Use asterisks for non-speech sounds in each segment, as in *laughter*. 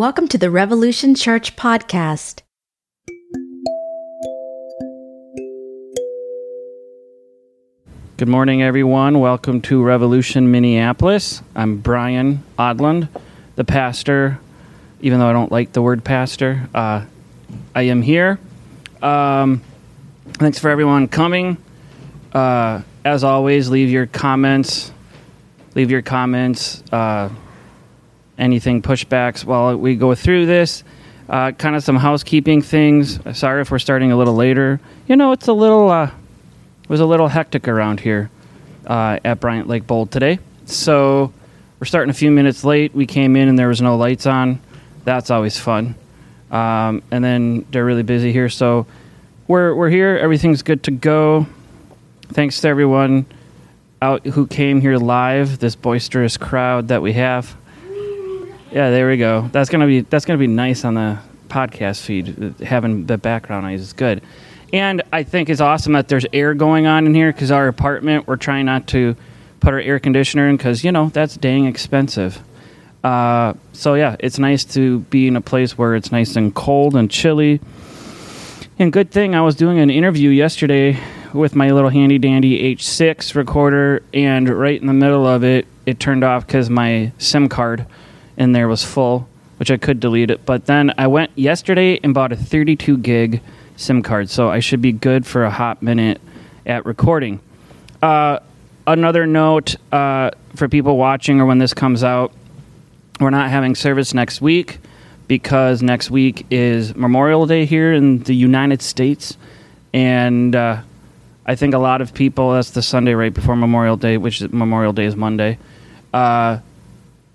Welcome to the Revolution Church podcast. Good morning, everyone. Welcome to Revolution Minneapolis. I'm Brien Odland, the pastor. Even though I don't like the word pastor, uh, I am here. Um, thanks for everyone coming. Uh, as always, leave your comments. Leave your comments. Uh, anything pushbacks while we go through this. Uh, kind of some housekeeping things. Sorry if we're starting a little later. You know, it's a little uh, it was a little hectic around here uh, at Bryant Lake Bowl today. So we're starting a few minutes late. We came in and there was no lights on. That's always fun. Um, and then they're really busy here, so we're we're here. Everything's good to go. Thanks to everyone out who came here live. This boisterous crowd that we have. Yeah, there we go. That's gonna be that's gonna be nice on the podcast feed. Having the background noise is good, and I think it's awesome that there's air going on in here because our apartment we're trying not to put our air conditioner in because you know that's dang expensive. Uh, so yeah, it's nice to be in a place where it's nice and cold and chilly. And good thing I was doing an interview yesterday with my little handy dandy H6 recorder, and right in the middle of it, it turned off because my SIM card in there was full, which I could delete it. But then I went yesterday and bought a 32 gig SIM card, so I should be good for a hot minute at recording. Uh, another note uh, for people watching or when this comes out, we're not having service next week because next week is Memorial Day here in the United States, and uh, I think a lot of people that's the Sunday right before Memorial Day, which Memorial Day is Monday. Uh,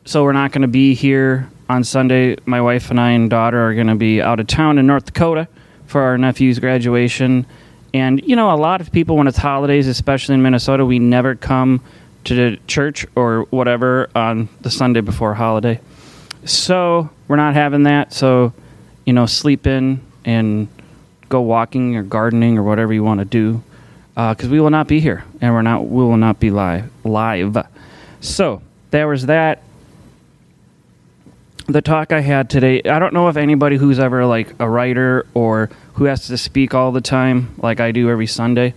so we're not going to be here on Sunday. My wife and I and daughter are going to be out of town in North Dakota for our nephew's graduation. And you know, a lot of people when it's holidays, especially in Minnesota, we never come to the church or whatever on the Sunday before holiday. So we're not having that. So you know, sleep in and go walking or gardening or whatever you want to do, because uh, we will not be here and we're not. We will not be live. Live. So there was that the talk I had today, I don't know if anybody who's ever like a writer or who has to speak all the time, like I do every Sunday.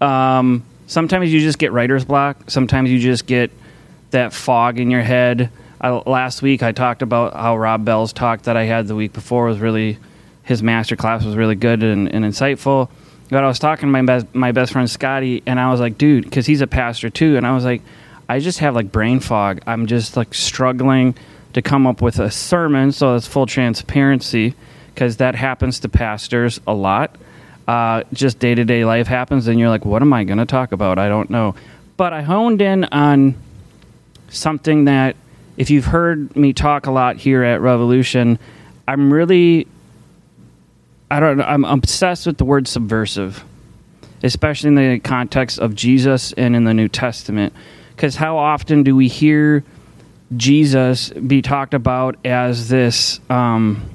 Um, sometimes you just get writer's block. Sometimes you just get that fog in your head. I, last week I talked about how Rob Bell's talk that I had the week before was really his master class was really good and, and insightful. But I was talking to my best my best friend Scotty, and I was like, dude, because he's a pastor too, and I was like, I just have like brain fog. I'm just like struggling to come up with a sermon, so that's full transparency, because that happens to pastors a lot. Uh, just day to day life happens, and you're like, what am I going to talk about? I don't know. But I honed in on something that, if you've heard me talk a lot here at Revolution, I'm really, I don't know, I'm obsessed with the word subversive, especially in the context of Jesus and in the New Testament. Because how often do we hear Jesus be talked about as this um,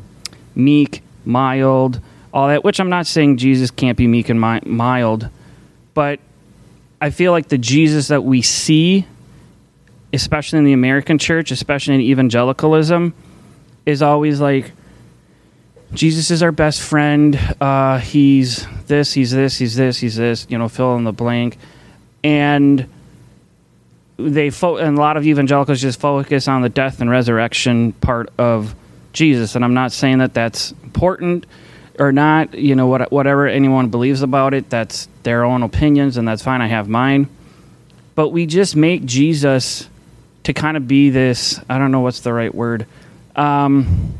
meek, mild, all that, which I'm not saying Jesus can't be meek and mi- mild, but I feel like the Jesus that we see, especially in the American church, especially in evangelicalism, is always like, Jesus is our best friend. Uh, he's this, he's this, he's this, he's this, you know, fill in the blank. And they fo- and a lot of evangelicals just focus on the death and resurrection part of Jesus, and I'm not saying that that's important or not. You know, what, whatever anyone believes about it, that's their own opinions, and that's fine. I have mine, but we just make Jesus to kind of be this. I don't know what's the right word. Um,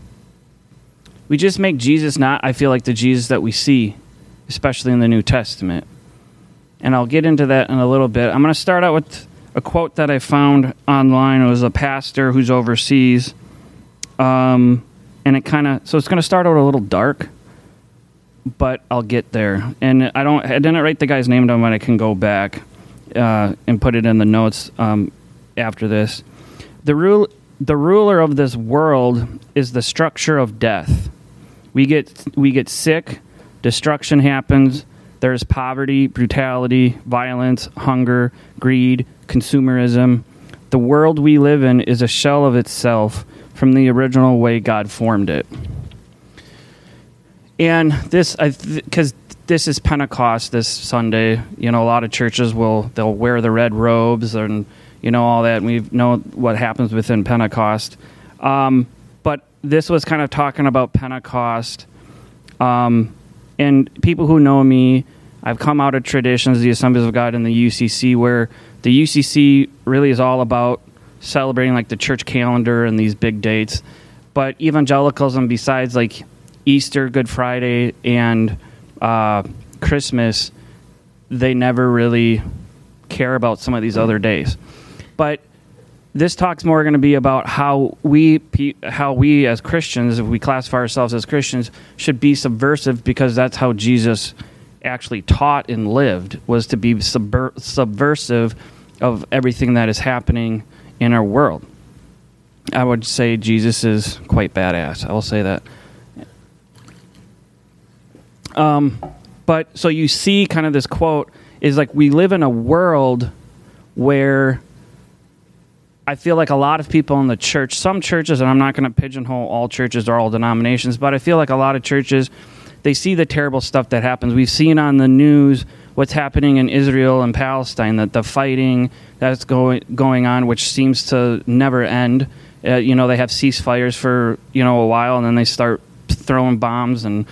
we just make Jesus not. I feel like the Jesus that we see, especially in the New Testament, and I'll get into that in a little bit. I'm going to start out with a quote that I found online. It was a pastor who's overseas, um, and it kind of so it's going to start out a little dark, but I'll get there. And I don't I didn't write the guy's name down, but I can go back uh, and put it in the notes um, after this. The rule the ruler of this world is the structure of death. We get we get sick, destruction happens. There's poverty, brutality, violence, hunger, greed, consumerism. The world we live in is a shell of itself from the original way God formed it. And this, because this is Pentecost this Sunday, you know, a lot of churches will they'll wear the red robes and you know all that. We know what happens within Pentecost. Um, but this was kind of talking about Pentecost. Um, and people who know me, I've come out of traditions, the Assemblies of God and the UCC, where the UCC really is all about celebrating like the church calendar and these big dates. But evangelicalism, besides like Easter, Good Friday, and uh, Christmas, they never really care about some of these other days. But this talk's more going to be about how we how we as Christians, if we classify ourselves as Christians, should be subversive because that's how Jesus actually taught and lived was to be subver- subversive of everything that is happening in our world. I would say Jesus is quite badass. I will say that. Um, but so you see, kind of this quote is like we live in a world where I feel like a lot of people in the church, some churches, and I'm not going to pigeonhole all churches or all denominations, but I feel like a lot of churches, they see the terrible stuff that happens. We've seen on the news what's happening in Israel and Palestine, that the fighting that's going going on, which seems to never end. Uh, you know, they have ceasefires for you know a while, and then they start throwing bombs and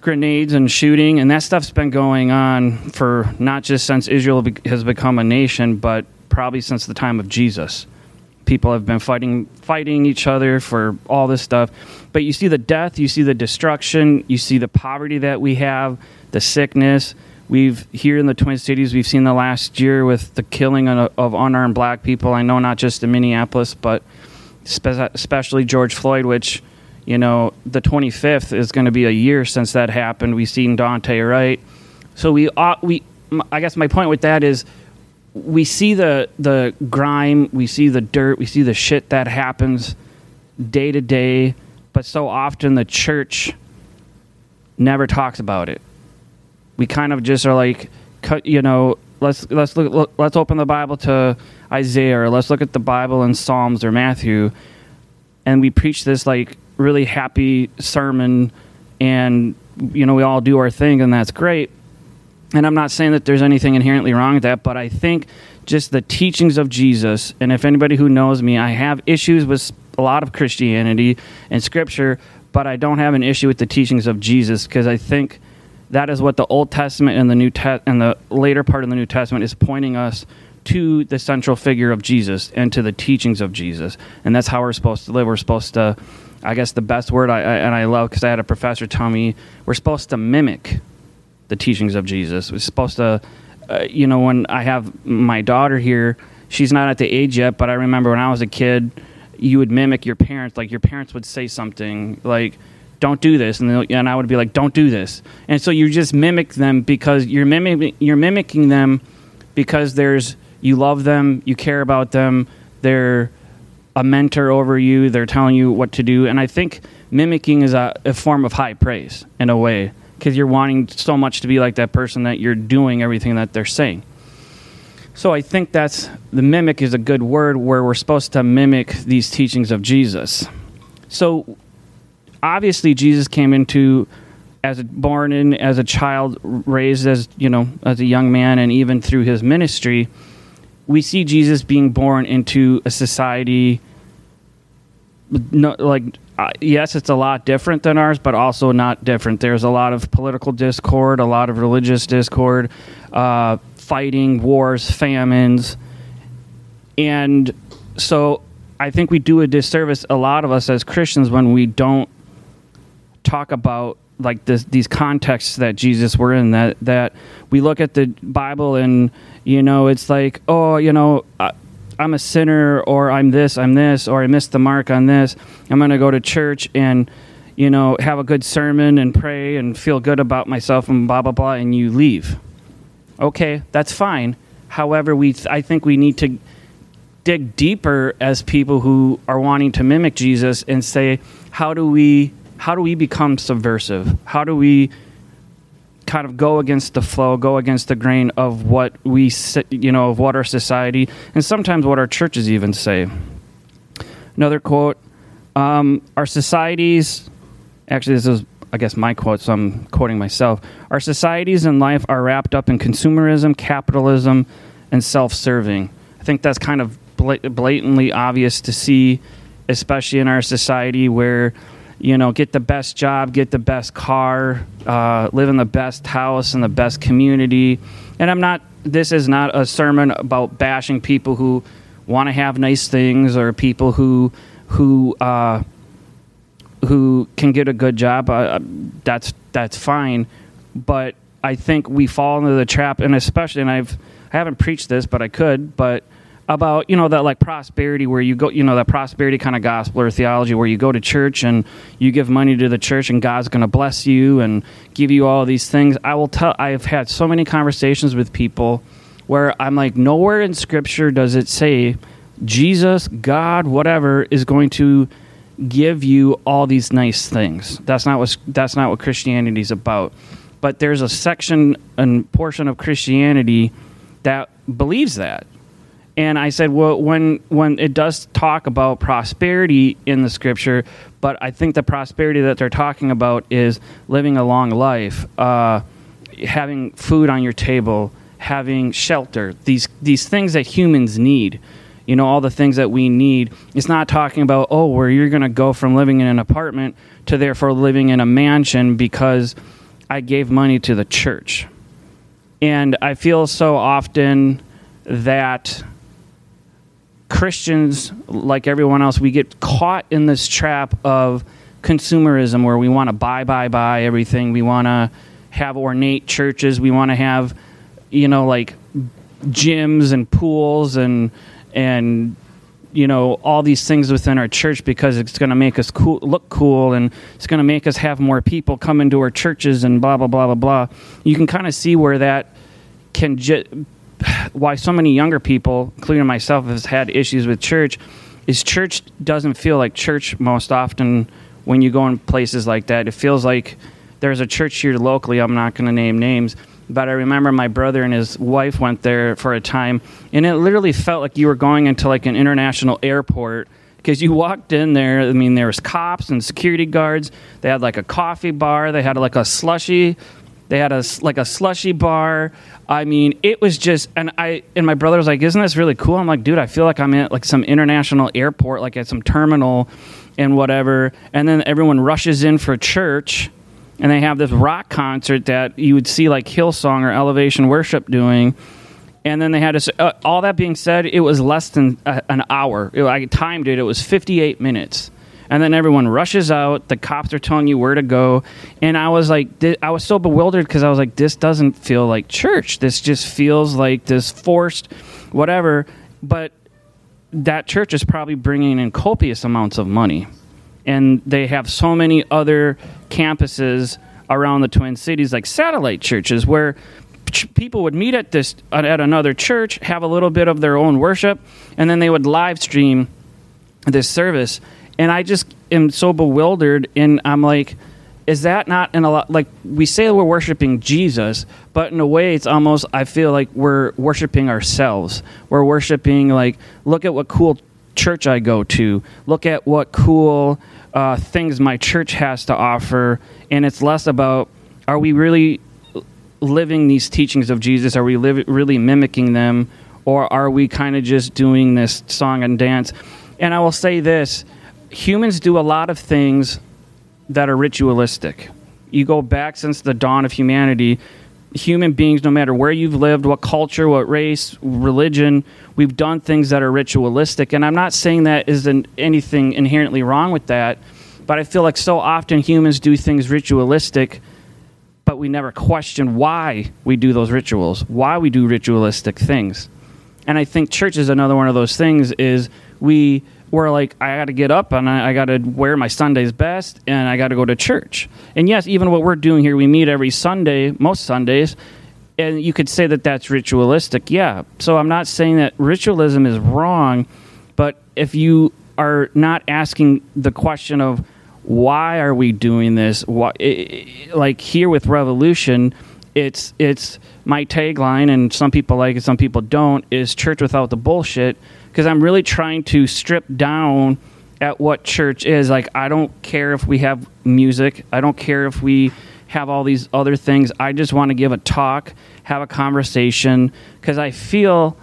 grenades and shooting, and that stuff's been going on for not just since Israel has become a nation, but probably since the time of Jesus people have been fighting fighting each other for all this stuff. But you see the death you see the destruction you see the poverty that we have the sickness. We've here in the twin cities we've seen the last year with the killing of, unarmed black people. I know not just in minneapolis but spe- especially george floyd which you know the 25th is going to be a year since that happened. We've seen Daunte Wright. So we ought, we i guess my point with that is we see the the grime, we see the dirt, we see the shit that happens day to day, but so often the church never talks about it. We kind of just are like, you know, let's let's look, look let's open the Bible to Isaiah or let's look at the Bible in Psalms or Matthew, and we preach this like really happy sermon, and you know we all do our thing, and that's great and I'm not saying that there's anything inherently wrong with that, but I think just the teachings of Jesus, and if anybody who knows me, I have issues with a lot of Christianity and Scripture, but I don't have an issue with the teachings of Jesus because I think that is what the Old Testament and the New Te- and the later part of the New Testament is pointing us to the central figure of Jesus and to the teachings of Jesus, and that's how we're supposed to live. We're supposed to, I guess, the best word I, I and I love because I had a professor tell me we're supposed to mimic the teachings of Jesus. We're supposed to, uh, you know, when I have my daughter here, she's not at the age yet, but I remember when I was a kid, you would mimic your parents. Like your parents would say something like, "Don't do this," and and I would be like, "Don't do this," and so you just mimic them because you're mimicking you're mimicking them because there's you love them, you care about them, they're a mentor over you, they're telling you what to do, and I think mimicking is a, a form of high praise in a way because you're wanting so much to be like that person that you're doing everything that they're saying. So I think that's the mimic is a good word where we're supposed to mimic these teachings of Jesus. So obviously Jesus came into as a, born in as a child raised as you know as a young man and even through his ministry we see Jesus being born into a society no, like uh, yes, it's a lot different than ours, but also not different. There's a lot of political discord, a lot of religious discord, uh, fighting, wars, famines, and so I think we do a disservice, a lot of us as Christians, when we don't talk about like this, these contexts that Jesus were in. That that we look at the Bible and you know it's like oh you know. Uh, I'm a sinner or I'm this, I'm this, or I missed the mark on this. I'm going to go to church and, you know, have a good sermon and pray and feel good about myself and blah, blah, blah, and you leave. Okay, that's fine. However, we th- I think we need to dig deeper as people who are wanting to mimic Jesus and say, how do we how do we become subversive? How do we kind of go against the flow, go against the grain of what we, you know, of what our society and sometimes what our churches even say. Another quote Um, our societies, actually, this is, I guess, my quote, so I'm quoting myself. Our societies and life are wrapped up in consumerism, capitalism, and self serving. I think that's kind of blatantly obvious to see, especially in our society where you know, get the best job, get the best car, uh, live in the best house in the best community. And I'm not, this is not a sermon about bashing people who want to have nice things or people who, who, uh, who can get a good job. Uh, that's, that's fine. But I think we fall into the trap, and especially, and I've, I haven't preached this, but I could, but about you know that like prosperity where you go you know that prosperity kind of gospel or theology where you go to church and you give money to the church and God's going to bless you and give you all these things. I will tell I've had so many conversations with people where I'm like nowhere in scripture does it say Jesus, God, whatever is going to give you all these nice things. That's not what that's not what Christianity is about. But there's a section and portion of Christianity that believes that and I said, well, when when it does talk about prosperity in the scripture, but I think the prosperity that they're talking about is living a long life, uh, having food on your table, having shelter. These these things that humans need. You know, all the things that we need. It's not talking about oh, where you're going to go from living in an apartment to therefore living in a mansion because I gave money to the church. And I feel so often that Christians, like everyone else, we get caught in this trap of consumerism where we want to buy, buy, buy everything. We want to have ornate churches. We want to have, you know, like gyms and pools and and you know all these things within our church because it's going to make us cool, look cool, and it's going to make us have more people come into our churches and blah blah blah blah blah. You can kind of see where that can ju- why so many younger people, including myself, has had issues with church is church doesn't feel like church most often when you go in places like that. It feels like there's a church here locally. I'm not going to name names, but I remember my brother and his wife went there for a time, and it literally felt like you were going into like an international airport because you walked in there. I mean, there was cops and security guards. They had like a coffee bar. They had like a slushy. They had a like a slushy bar. I mean, it was just, and I and my brother was like, "Isn't this really cool?" I'm like, "Dude, I feel like I'm at like some international airport, like at some terminal, and whatever." And then everyone rushes in for church, and they have this rock concert that you would see like Hillsong or Elevation Worship doing. And then they had us. Uh, all that being said, it was less than a, an hour. It, I timed it; it was 58 minutes and then everyone rushes out. The cops are telling you where to go, and I was like, I was so bewildered because I was like, this doesn't feel like church. This just feels like this forced, whatever. But that church is probably bringing in copious amounts of money, and they have so many other campuses around the Twin Cities, like satellite churches, where people would meet at this at another church, have a little bit of their own worship, and then they would live stream this service and I just am so bewildered. And I'm like, is that not in a lot? Like we say we're worshiping Jesus, but in a way, it's almost I feel like we're worshiping ourselves. We're worshiping like, look at what cool church I go to. Look at what cool uh, things my church has to offer, and it's less about are we really living these teachings of Jesus? Are we li- really mimicking them, or are we kind of just doing this song and dance? And I will say this humans do a lot of things that are ritualistic. You go back since the dawn of humanity, human beings, no matter where you've lived, what culture, what race, religion, we've done things that are ritualistic. And I'm not saying that isn't anything inherently wrong with that, but I feel like so often humans do things ritualistic, but we never question why we do those rituals, why we do ritualistic things. And I think church is another one of those things is we where like I got to get up and I, I got to wear my Sunday's best and I got to go to church. And yes, even what we're doing here, we meet every Sunday, most Sundays, and you could say that that's ritualistic. Yeah. So I'm not saying that ritualism is wrong, but if you are not asking the question of why are we doing this, why, it, like here with Revolution, it's it's my tagline, and some people like it, some people don't. Is church without the bullshit because I'm really trying to strip down at what church is. Like, I don't care if we have music, I don't care if we have all these other things. I just want to give a talk, have a conversation, because I feel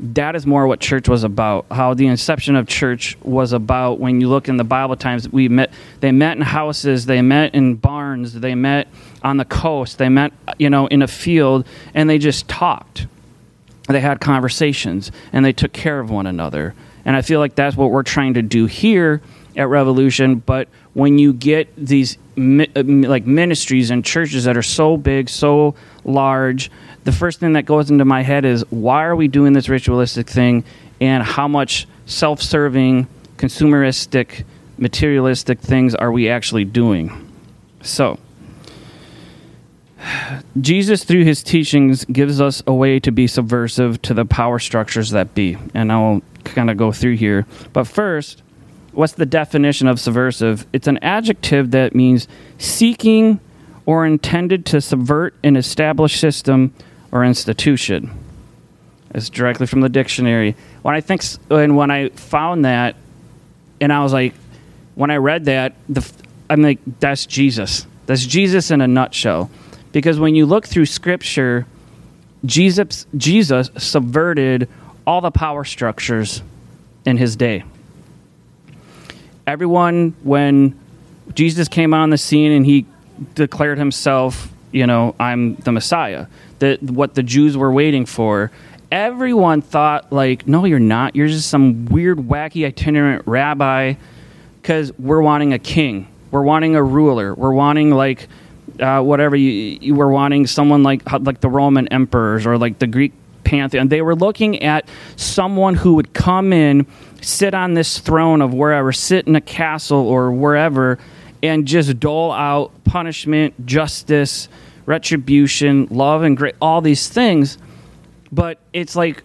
that is more what church was about. How the inception of church was about. When you look in the Bible times, we met. They met in houses. They met in barns. They met on the coast. They met, you know, in a field, and they just talked. They had conversations, and they took care of one another. And I feel like that's what we're trying to do here at Revolution. But when you get these uh, like ministries and churches that are so big, so large, the first thing that goes into my head is why are we doing this ritualistic thing, and how much self-serving, consumeristic, materialistic things are we actually doing? So. Jesus, through his teachings, gives us a way to be subversive to the power structures that be. And I'll kind of go through here. But first, what's the definition of subversive? It's an adjective that means seeking or intended to subvert an established system or institution. It's directly from the dictionary. When I think, and when I found that, and I was like, when I read that, the, I'm like, that's Jesus. That's Jesus in a nutshell. Because when you look through Scripture, Jesus, Jesus subverted all the power structures in his day everyone when Jesus came on the scene and he declared himself, you know, I'm the Messiah, that what the Jews were waiting for. Everyone thought like, no, you're not. You're just some weird, wacky itinerant rabbi, because we're wanting a king. We're wanting a ruler. We're wanting like uh, whatever you, you were wanting someone like like the Roman emperors or like the Greek pantheon. They were looking at someone who would come in sit on this throne of wherever, sit in a castle or wherever, and just dole out punishment, justice, retribution, love, and great, all these things. But it's like,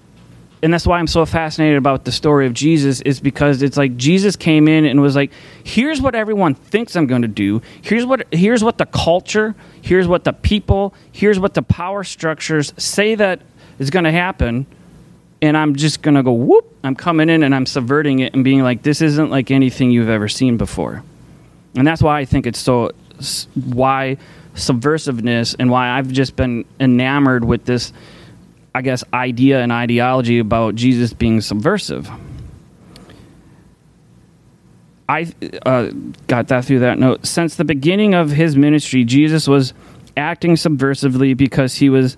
and that's why I'm so fascinated about the story of Jesus, is because it's like Jesus came in and was like, here's what everyone thinks I'm going to do. Here's what, here's what the culture, here's what the people, here's what the power structures say that is going to happen and I'm just gonna go whoop. I'm coming in and I'm subverting it and being like, this isn't like anything you've ever seen before, and that's why I think it's so why subversiveness and why I've just been enamored with this, I guess, idea and ideology about Jesus being subversive. I uh, got that through that note. Since the beginning of his ministry, Jesus was acting subversively because he was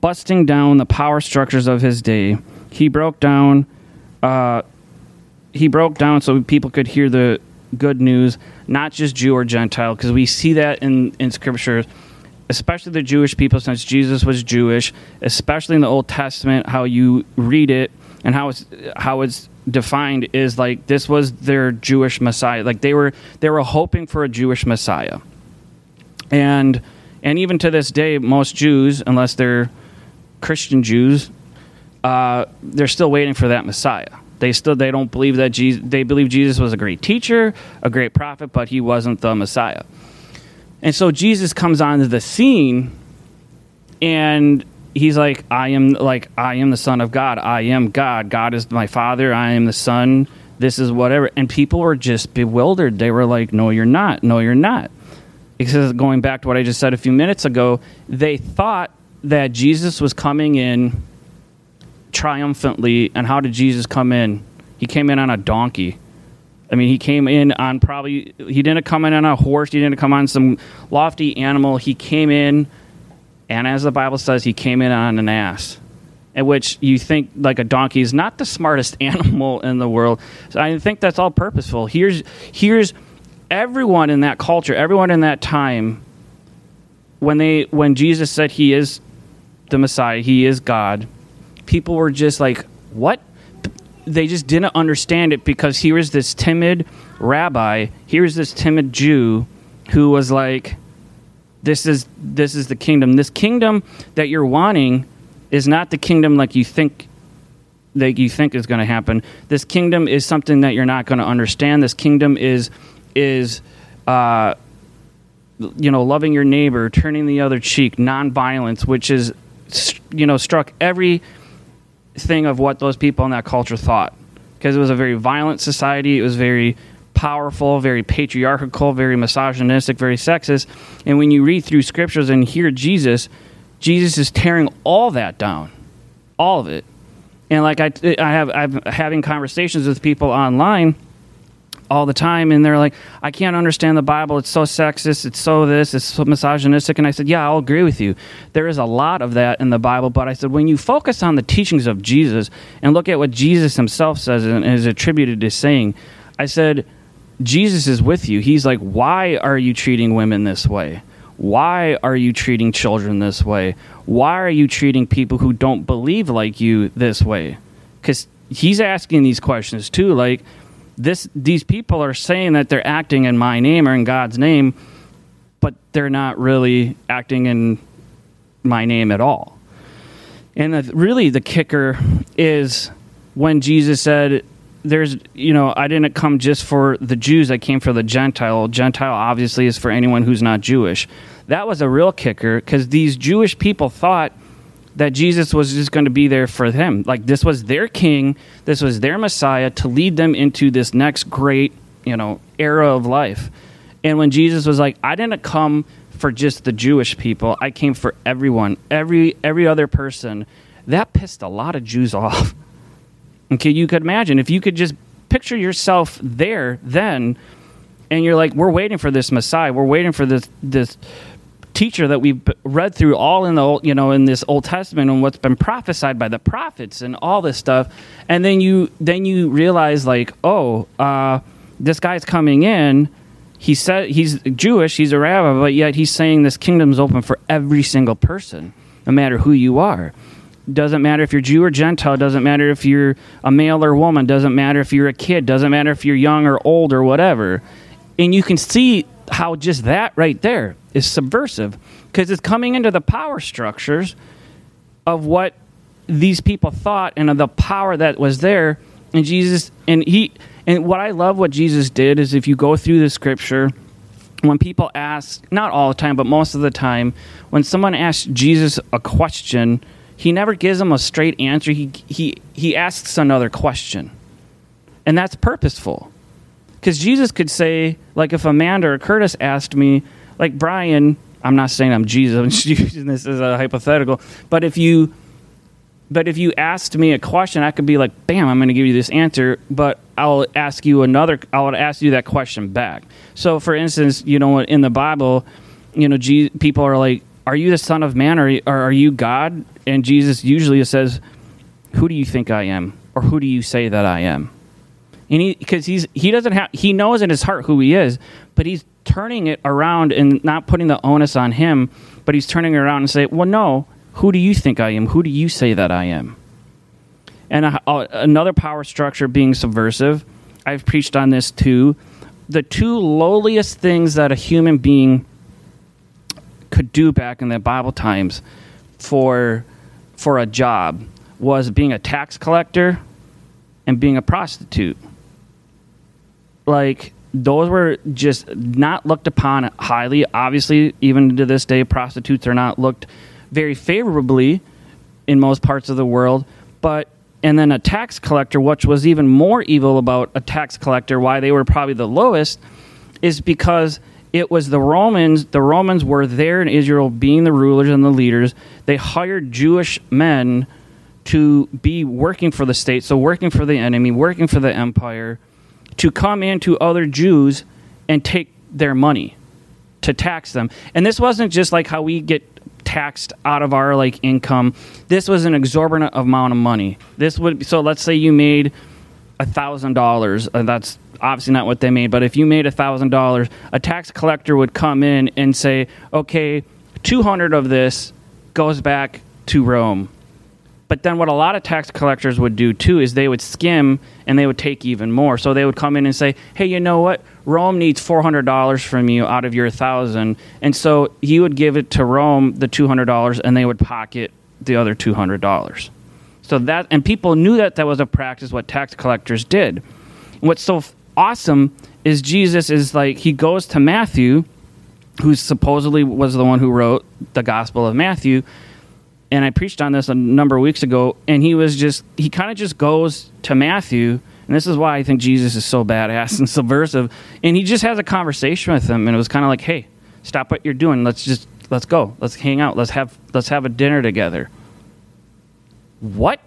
busting down the power structures of his day he broke down. Uh, he broke down so people could hear the good news, not just Jew or Gentile, because we see that in in Scripture, especially the Jewish people, since Jesus was Jewish, especially in the Old Testament, how you read it and how it's how it's defined is like this was their Jewish Messiah. Like they were they were hoping for a Jewish Messiah, and and even to this day, most Jews, unless they're Christian Jews, uh, they're still waiting for that Messiah. They still they don't believe that Jesus. They believe Jesus was a great teacher, a great prophet, but he wasn't the Messiah. And so Jesus comes onto the scene, and he's like, "I am like I am the Son of God. I am God. God is my Father. I am the Son. This is whatever." And people were just bewildered. They were like, "No, you're not. No, you're not." Because going back to what I just said a few minutes ago, they thought that Jesus was coming in triumphantly. And how did Jesus come in? He came in on a donkey. I mean, he came in on probably, he didn't come in on a horse, he didn't come on some lofty animal. He came in, and as the Bible says, he came in on an ass. In which you think like a donkey is not the smartest *laughs* animal in the world. So I think that's all purposeful. Here's here's everyone in that culture, everyone in that time, when they when Jesus said he is the Messiah, he is God, people were just like, what? They just didn't understand it because here was this timid rabbi, here's this timid Jew who was like, this is this is the kingdom. This kingdom that you're wanting is not the kingdom like you think that you think is going to happen. This kingdom is something that you're not going to understand. This kingdom is is uh, you know loving your neighbor, turning the other cheek, nonviolence, which is you know struck every thing of what those people in that culture thought because it was a very violent society. It was very powerful, very patriarchal, very misogynistic, very sexist. And when you read through scriptures and hear Jesus, Jesus is tearing all that down, all of it. And like I, I have, I'm having conversations with people online all the time, and they're like, "I can't understand the Bible. It's so sexist. It's so this. It's so misogynistic." And I said, "Yeah, I'll agree with you. There is a lot of that in the Bible, but I said when you focus on the teachings of Jesus and look at what Jesus Himself says and is attributed to saying, I said." Jesus is with you. He's like, why are you treating women this way? Why are you treating children this way? Why are you treating people who don't believe like you this way? Because he's asking these questions too. Like, this, these people are saying that they're acting in my name or in God's name, but they're not really acting in my name at all. And the, really, the kicker is when Jesus said, there's you know I didn't come just for the Jews. I came for the Gentile. Gentile obviously is for anyone who's not Jewish. That was a real kicker because these Jewish people thought that Jesus was just going to be there for them. Like this was their king. This was their Messiah to lead them into this next great you know era of life. And when Jesus was like, I didn't come for just the Jewish people. I came for everyone, every every other person. That pissed a lot of Jews *laughs* off. Okay, you could imagine if you could just picture yourself there then, and you're like, we're waiting for this Messiah, we're waiting for this this teacher that we've read through all in the old, you know in this Old Testament and what's been prophesied by the prophets and all this stuff, and then you then you realize like, oh, uh, this guy's coming in. He said he's Jewish, he's a rabbi, but yet he's saying this kingdom's open for every single person, no matter who you are. Doesn't matter if you're Jew or Gentile. Doesn't matter if you're a male or woman. Doesn't matter if you're a kid. Doesn't matter if you're young or old or whatever. And you can see how just that right there is subversive because it's coming into the power structures of what these people thought and of the power that was there. And Jesus, and he, and what I love what Jesus did is if you go through the scripture, when people ask, not all the time, but most of the time, when someone asks Jesus a question, he never gives them a straight answer. He, he, he asks another question. And that's purposeful. Because Jesus could say, like if Amanda or Curtis asked me, like Brien, I'm not saying I'm Jesus, I'm just *laughs* using this as a hypothetical, but if you but if you asked me a question, I could be like, bam, I'm going to give you this answer, but I'll ask you another, I'll ask you that question back. So, for instance, you know, in the Bible, you know, Jesus, people are like, are you the Son of Man or, are you God? And Jesus usually says, Who do you think I am? Or who do you say that I am? And he, because he's, he doesn't have, he knows in his heart who he is, but he's turning it around and not putting the onus on him, but he's turning it around and say, Well, no, who do you think I am? Who do you say that I am? And a, a, another power structure being subversive, I've preached on this too. The two lowliest things that a human being could do back in the Bible times for for a job was being a tax collector and being a prostitute. Like those were just not looked upon highly. Obviously, even to this day, prostitutes are not looked very favorably in most parts of the world. But and then a tax collector, which was even more evil about a tax collector, why they were probably the lowest, is because it was the Romans. The Romans were there in Israel, being the rulers and the leaders. They hired Jewish men to be working for the state, so working for the enemy, working for the empire, to come into other Jews and take their money, to tax them. And this wasn't just like how we get taxed out of our like income. This was an exorbitant amount of money. This would so let's say you made a thousand dollars. Uh, that's obviously not what they made, but if you made a thousand dollars, a tax collector would come in and say, "Okay, two hundred of this goes back to Rome." But then what a lot of tax collectors would do too is they would skim and they would take even more. So they would come in and say, "Hey, you know what? Rome needs four hundred dollars from you out of your thousand, and so he would give it to Rome the two hundred dollars, and they would pocket the other two hundred dollars. So that and people knew that that was a practice what tax collectors did. What's so awesome is Jesus is like he goes to Matthew, who supposedly was the one who wrote the Gospel of Matthew, and I preached on this a number of weeks ago, and he was just he kind of just goes to Matthew And this is why I think Jesus is so badass *laughs* and subversive. And he just has a conversation with him, and it was kind of like, "Hey, stop what you're doing. Let's just let's go. Let's hang out. Let's have let's have a dinner together." What?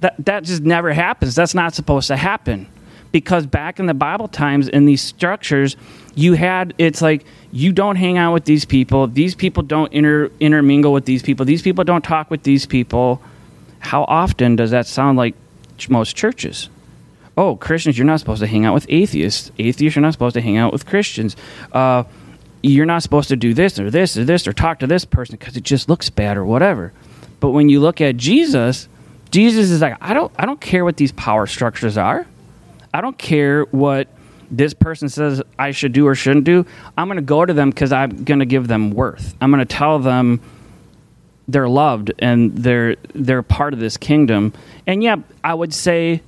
That that just never happens. That's not supposed to happen. Because back in the Bible times in these structures, you had it's like you don't hang out with these people. These people don't inter, intermingle with these people. These people don't talk with these people. How often does that sound like most churches? Oh, Christians, you're not supposed to hang out with atheists. Atheists, you're not supposed to hang out with Christians. Uh, you're not supposed to do this or this or this or talk to this person because it just looks bad or whatever. But when you look at Jesus, Jesus is like, I don't, I don't care what these power structures are. I don't care what this person says I should do or shouldn't do. I'm going to go to them because I'm going to give them worth. I'm going to tell them they're loved and they're they're part of this kingdom. And yeah, I would say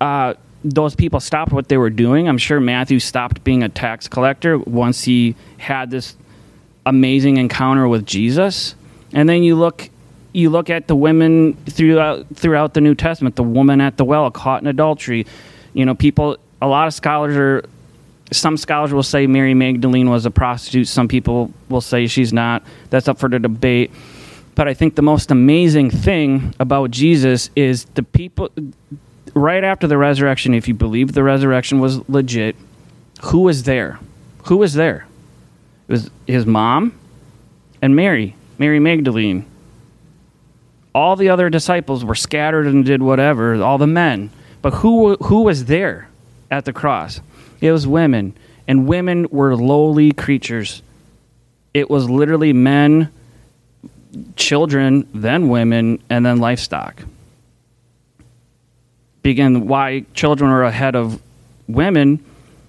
uh, those people stopped what they were doing. I'm sure Matthew stopped being a tax collector once he had this amazing encounter with Jesus. And then you look you look at the women throughout throughout the New Testament, the woman at the well caught in adultery. You know, people a lot of scholars are some scholars will say Mary Magdalene was a prostitute. Some people will say she's not. That's up for the debate. But I think the most amazing thing about Jesus is the people right after the resurrection, if you believe the resurrection was legit, who was there? Who was there? It was his mom and Mary, Mary Magdalene. All the other disciples were scattered and did whatever, all the men. But who who was there at the cross? It was women, and women were lowly creatures. It was literally men, children, then women, and then livestock. Begin why children are ahead of women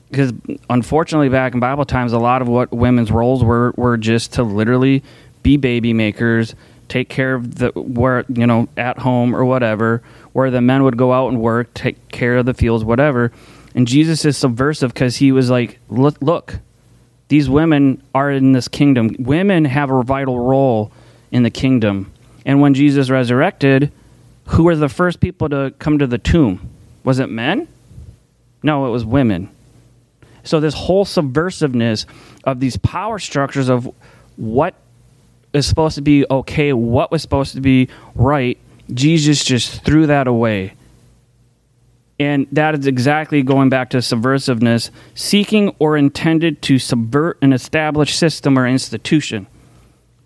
because unfortunately back in bible times a lot of what women's roles were were just to literally be baby makers take care of the where you know at home or whatever where the men would go out and work take care of the fields whatever. And jesus is subversive because he was like look look these women are in this kingdom. Women have a vital role in the kingdom. And when jesus resurrected who were the first people to come to the tomb? Was it men? No it was women. So this whole subversiveness of these power structures of what is supposed to be okay, what was supposed to be right, Jesus just threw that away. And that is exactly going back to subversiveness, seeking or intended to subvert an established system or institution.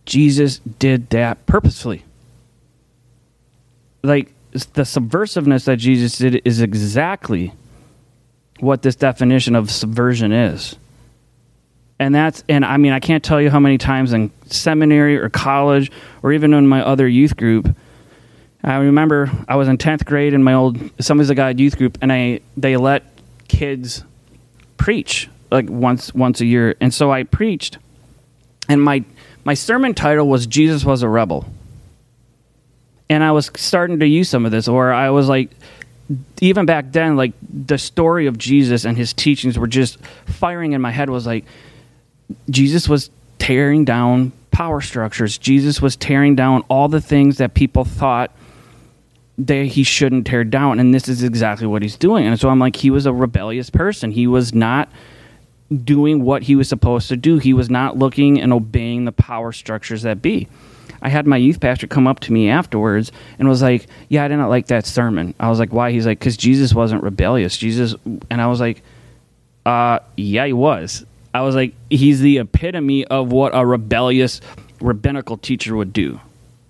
Jesus did that purposefully. Like the subversiveness that Jesus did is exactly what this definition of subversion is. And that's, and I mean, I can't tell you how many times in seminary or college or even in my other youth group, I remember I was in 10th grade in my old Assemblies of God youth group, and I they let kids preach like once once a year. And so I preached, and my my sermon title was Jesus was a rebel. And I was starting to use some of this, or I was like, even back then, like the story of Jesus and his teachings were just firing in my head. Was like Jesus was tearing down power structures. Jesus was tearing down all the things that people thought that he shouldn't tear down, and this is exactly what he's doing. And so I'm like, he was a rebellious person. He was not doing what he was supposed to do. He was not looking and obeying the power structures that be. I had my youth pastor come up to me afterwards and was like, "Yeah, I didn't like that sermon." I was like, "Why?" He's like, "Cuz Jesus wasn't rebellious. Jesus." And I was like, "Uh, yeah, he was." I was like, "He's the epitome of what a rebellious rabbinical teacher would do."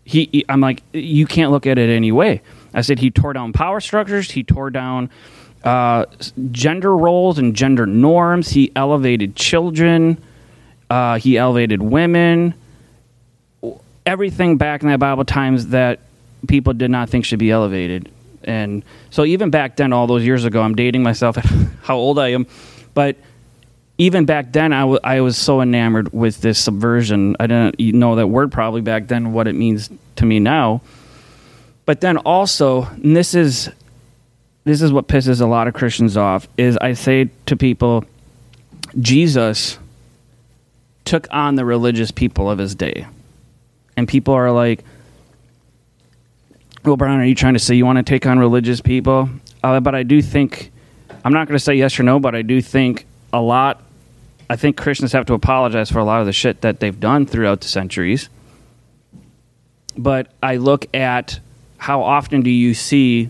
He I'm like, "You can't look at it any way." I said he tore down power structures, he tore down uh, gender roles and gender norms, he elevated children, uh, he elevated women everything back in the Bible times that people did not think should be elevated. And so even back then, all those years ago, I'm dating myself at *laughs* how old I am, but even back then, I, w- I was so enamored with this subversion. I didn't know that word probably back then, what it means to me now. But then also, and this is this is what pisses a lot of Christians off, is I say to people, Jesus took on the religious people of his day and people are like, "Well, Brien, are you trying to say you want to take on religious people?" uh, but I do think I'm not going to say yes or no, but I do think a lot. I think Christians have to apologize for a lot of the shit that they've done throughout the centuries. But I look at how often do you see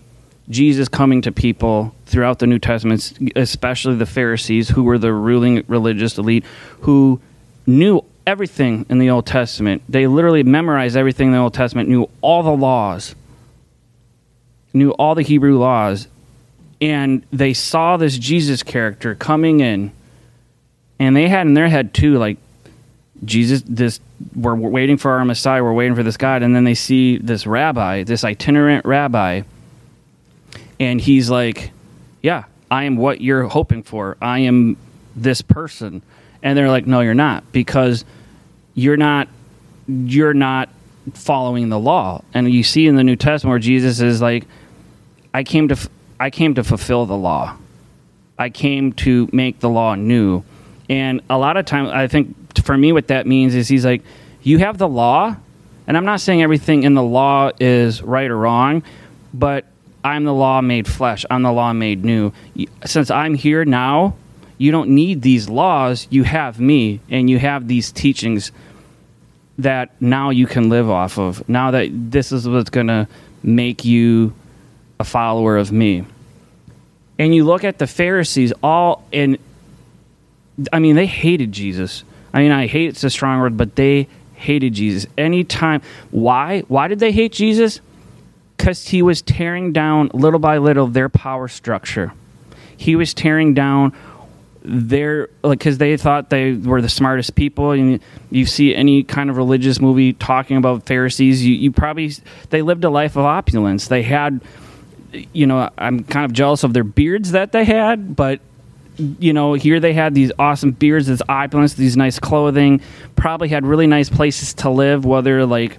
Jesus coming to people throughout the New Testament, especially the Pharisees, who were the ruling religious elite, who knew everything in the Old Testament. They literally memorized everything in the Old Testament, knew all the laws, knew all the Hebrew laws, and they saw this Jesus character coming in, and they had in their head too, like Jesus, this we're, we're waiting for our Messiah, we're waiting for this God, and then they see this rabbi, this itinerant rabbi, and he's like, "Yeah, I am what you're hoping for. I am this person," and they're like, "No, you're not, because you're not, you're not." following the law and you see in the new testament where jesus is like i came to I came to fulfill the law. I came to make the law new. And a lot of times, I think for me, what that means is he's like, you have the law, and I'm not saying everything in the law is right or wrong, but I'm the law made flesh. I'm the law made new. Since I'm here now, you don't need these laws. You have me, and you have these teachings that now you can live off of. Now that this is what's going to make you a follower of me. And you look at the Pharisees, all and I mean, they hated Jesus. I mean, I hate it's a strong word, but they hated Jesus. Anytime, why? Why did they hate Jesus? Because he was tearing down little by little their power structure. He was tearing down their like because they thought they were the smartest people and you see any kind of religious movie talking about pharisees you, you probably they lived a life of opulence they had you know, I'm kind of jealous of their beards that they had, but you know, here they had these awesome beards, this opulence, these nice clothing, probably had really nice places to live, whether like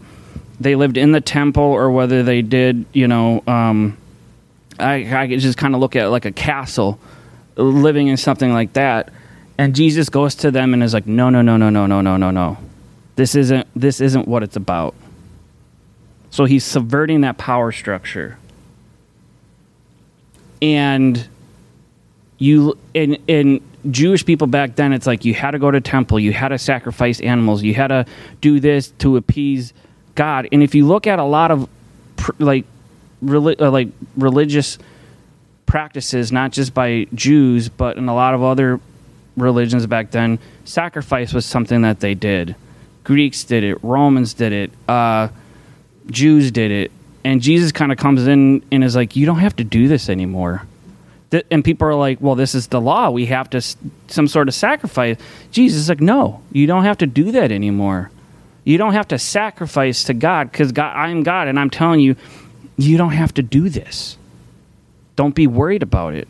they lived in the temple or whether they did, you know, um, I, I could just kind of look at like a castle living in something like that. And Jesus goes to them and is like, no, no, no, no, no, no, no, no, no. This isn't, this isn't what it's about. So he's subverting that power structure and you in in Jewish people back then, it's like you had to go to temple, you had to sacrifice animals, you had to do this to appease God. And if you look at a lot of like relig- uh, like religious practices, not just by Jews, but in a lot of other religions back then, sacrifice was something that they did. Greeks did it, Romans did it, uh, Jews did it, and Jesus kind of comes in and is like, "You don't have to do this anymore." Th- and people are like, "Well, this is the law. We have to s- some sort of sacrifice." Jesus is like, "No, you don't have to do that anymore. You don't have to sacrifice to God because God, I'm God, and I'm telling you, you don't have to do this. Don't be worried about it."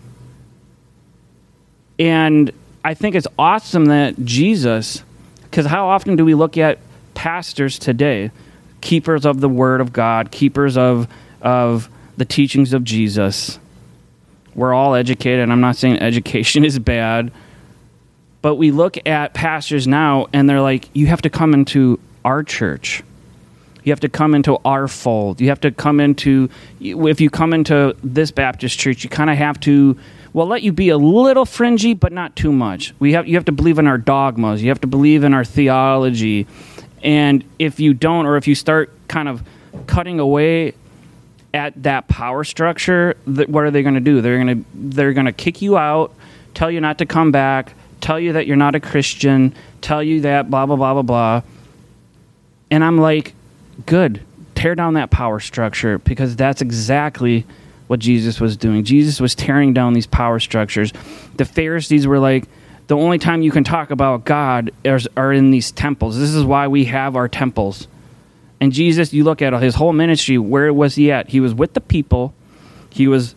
And I think it's awesome that Jesus, because how often do we look at pastors today? keepers of the Word of God, keepers of of the teachings of Jesus. We're all educated. I'm not saying education *laughs* is bad, but we look at pastors now and they're like, you have to come into our church. You have to come into our fold. You have to come into, if you come into this Baptist church, you kind of have to, well, let you be a little fringy, but not too much. We have, you have to believe in our dogmas. You have to believe in our theology. And if you don't, or if you start kind of cutting away at that power structure, what are they going to do? They're going to they're going to kick you out, tell you not to come back, tell you that you're not a Christian, tell you that blah blah blah blah blah. And I'm like, good, tear down that power structure because that's exactly what Jesus was doing. Jesus was tearing down these power structures. The Pharisees were like, the only time you can talk about God is, are in these temples. This is why we have our temples. And Jesus, you look at his whole ministry, where was he at? He was with the people. He was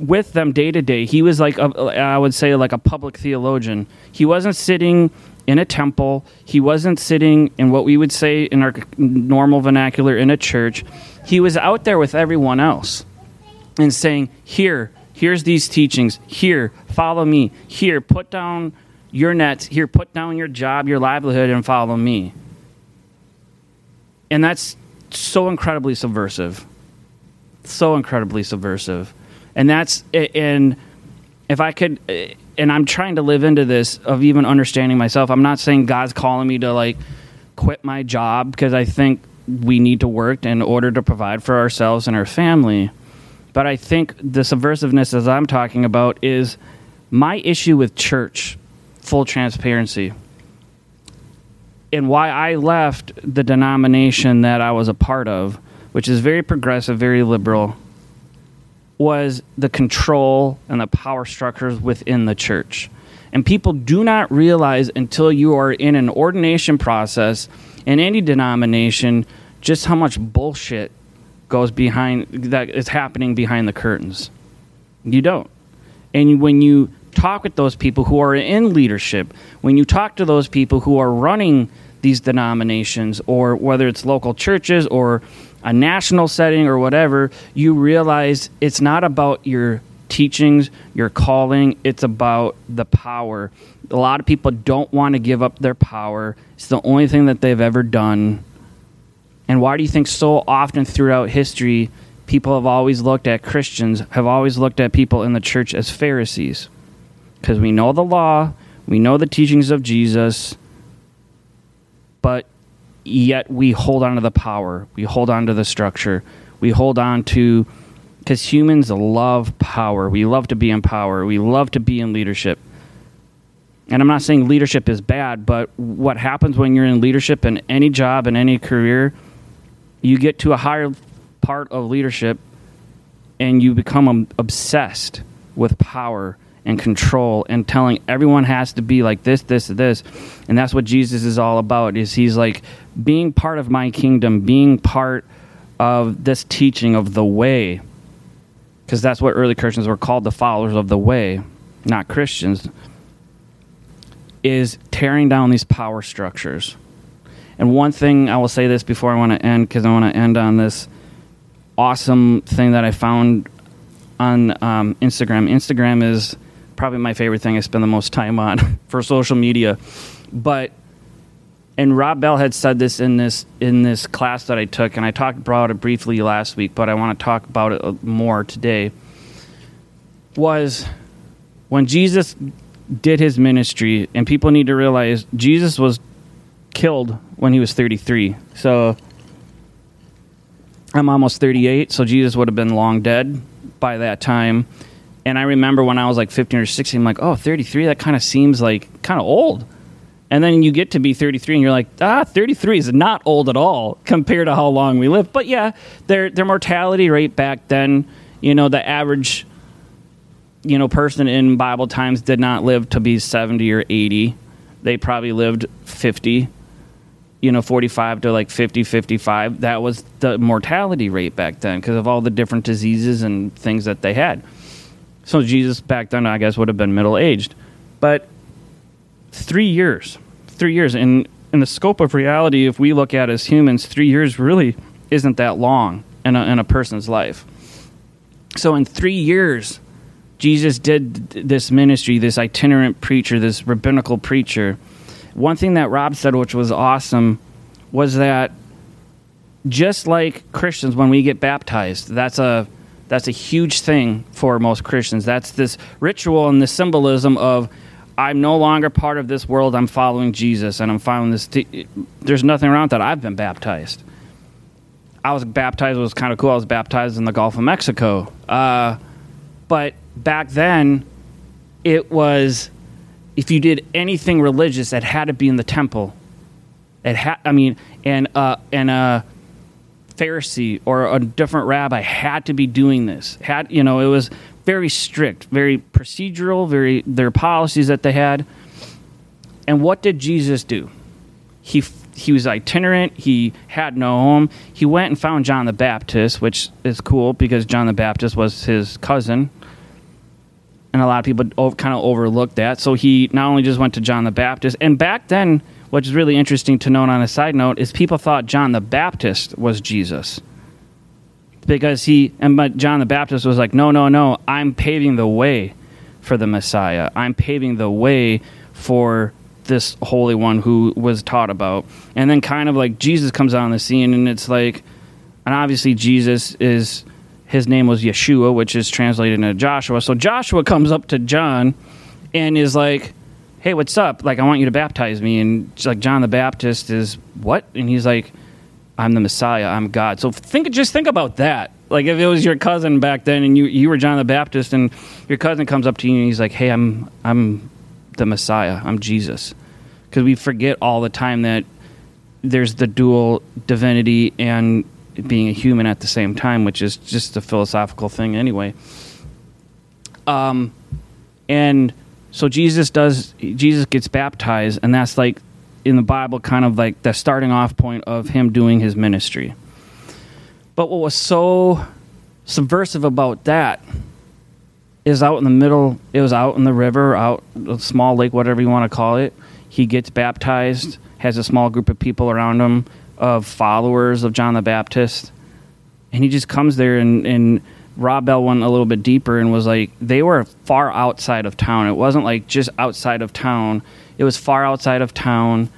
with them day to day. He was like, a, I would say, like a public theologian. He wasn't sitting in a temple. He wasn't sitting in what we would say in our normal vernacular in a church. He was out there with everyone else and saying, Here, Here's these teachings. Here, follow me. Here, put down your nets. Here, put down your job, your livelihood, and follow me. And that's so incredibly subversive. So incredibly subversive. and that's and if I could, and I'm trying to live into this of even understanding myself. I'm not saying God's calling me to like quit my job because I think we need to work in order to provide for ourselves and our family. But I think the subversiveness, as I'm talking about, is my issue with church, full transparency, and why I left the denomination that I was a part of, which is very progressive, very liberal, was the control and the power structures within the church. And people do not realize until you are in an ordination process in any denomination just how much bullshit goes behind that is happening behind the curtains. You don't. And when you talk with those people who are in leadership, when you talk to those people who are running these denominations, or whether it's local churches or a national setting or whatever, you realize it's not about your teachings, your calling, it's about the power. A lot of people don't want to give up their power. It's the only thing that they've ever done. And why do you think so often throughout history people have always looked at Christians, have always looked at people in the church as Pharisees? Because we know the law, we know the teachings of Jesus, but yet we hold on to the power, we hold on to the structure, we hold on to because humans love power. We love to be in power. We love to be in leadership. And I'm not saying leadership is bad, but what happens when you're in leadership in any job in any career, you get to a higher part of leadership and you become obsessed with power and control and telling everyone has to be like this this this. And that's what jesus is all about is he's like being part of my kingdom being part of this teaching of the way. Because that's what early christians were called the followers of the way not christians is tearing down these power structures. And one thing I will say this before I want to end, because I want to end on this awesome thing that I found on um, Instagram. Instagram is probably my favorite thing I spend the most time on *laughs* for social media. But and Rob Bell had said this in this in this class that I took, and I talked about it briefly last week, but I want to talk about it uh, more today. Was when Jesus did his ministry, and people need to realize Jesus was killed when he was 33. So I'm almost 38, so Jesus would have been long dead by that time. And I remember when I was like 15 or 16, I'm like, oh, 33, that kind of seems like kind of old. And then you get to be 33 and you're like, ah, 33 is not old at all compared to how long we live. But yeah, their, their mortality rate back then, you know, the average, you know, person in Bible times did not live to be 70 or 80. They probably lived 50 you know 45 to like 50 55 that was the mortality rate back then because of all the different diseases and things that they had so jesus back then i guess would have been middle aged but three years three years in in the scope of reality if we look at as humans three years really isn't that long in a, in a person's life. So in three years jesus did this ministry this itinerant preacher this rabbinical preacher. One thing that Rob said, which was awesome, was that just like Christians, when we get baptized, that's a that's a huge thing for most Christians. That's this ritual and the symbolism of I'm no longer part of this world. I'm following Jesus, and I'm following this. T- There's nothing with that. I've been baptized. I was baptized. It was kind of cool. I was baptized in the Gulf of Mexico. Uh, but back then, it was if you did anything religious, it had to be in the temple. It had, I mean, and uh, and a Pharisee or a different rabbi had to be doing this. Had you know, it was very strict, very procedural, very their policies that they had. And what did Jesus do? He he was itinerant. He had no home. He went and found John the Baptist, which is cool because John the Baptist was his cousin and a lot of people kind of overlooked that. So he not only just went to John the Baptist, and back then, which is really interesting to note on a side note, is people thought John the Baptist was Jesus. Because he, and but John the Baptist was like, no, no, no, I'm paving the way for the Messiah. I'm paving the way for this Holy One who was taught about. And then kind of like Jesus comes on the scene, and it's like, and obviously Jesus is his name was Yeshua, which is translated into Joshua. So Joshua comes up to John and is like, "Hey, what's up? Like, I want you to baptize me." And like John the Baptist is what? And he's like, "I'm the Messiah. I'm God." So think, just think about that. Like if it was your cousin back then, and you you were John the Baptist, and your cousin comes up to you and he's like, "Hey, I'm I'm the Messiah. I'm Jesus." Because we forget all the time that there's the dual divinity and being a human at the same time, which is just a philosophical thing anyway. Um, and so Jesus does. Jesus gets baptized, and that's like in the Bible, kind of like the starting off point of him doing his ministry. But what was so subversive about that is out in the middle. It was out in the river, out a small lake, whatever you want to call it. He gets baptized, has a small group of people around him of followers of John the Baptist, and he just comes there and and Rob Bell went a little bit deeper and was like they were far outside of town. It wasn't like just outside of town. It was far outside of town,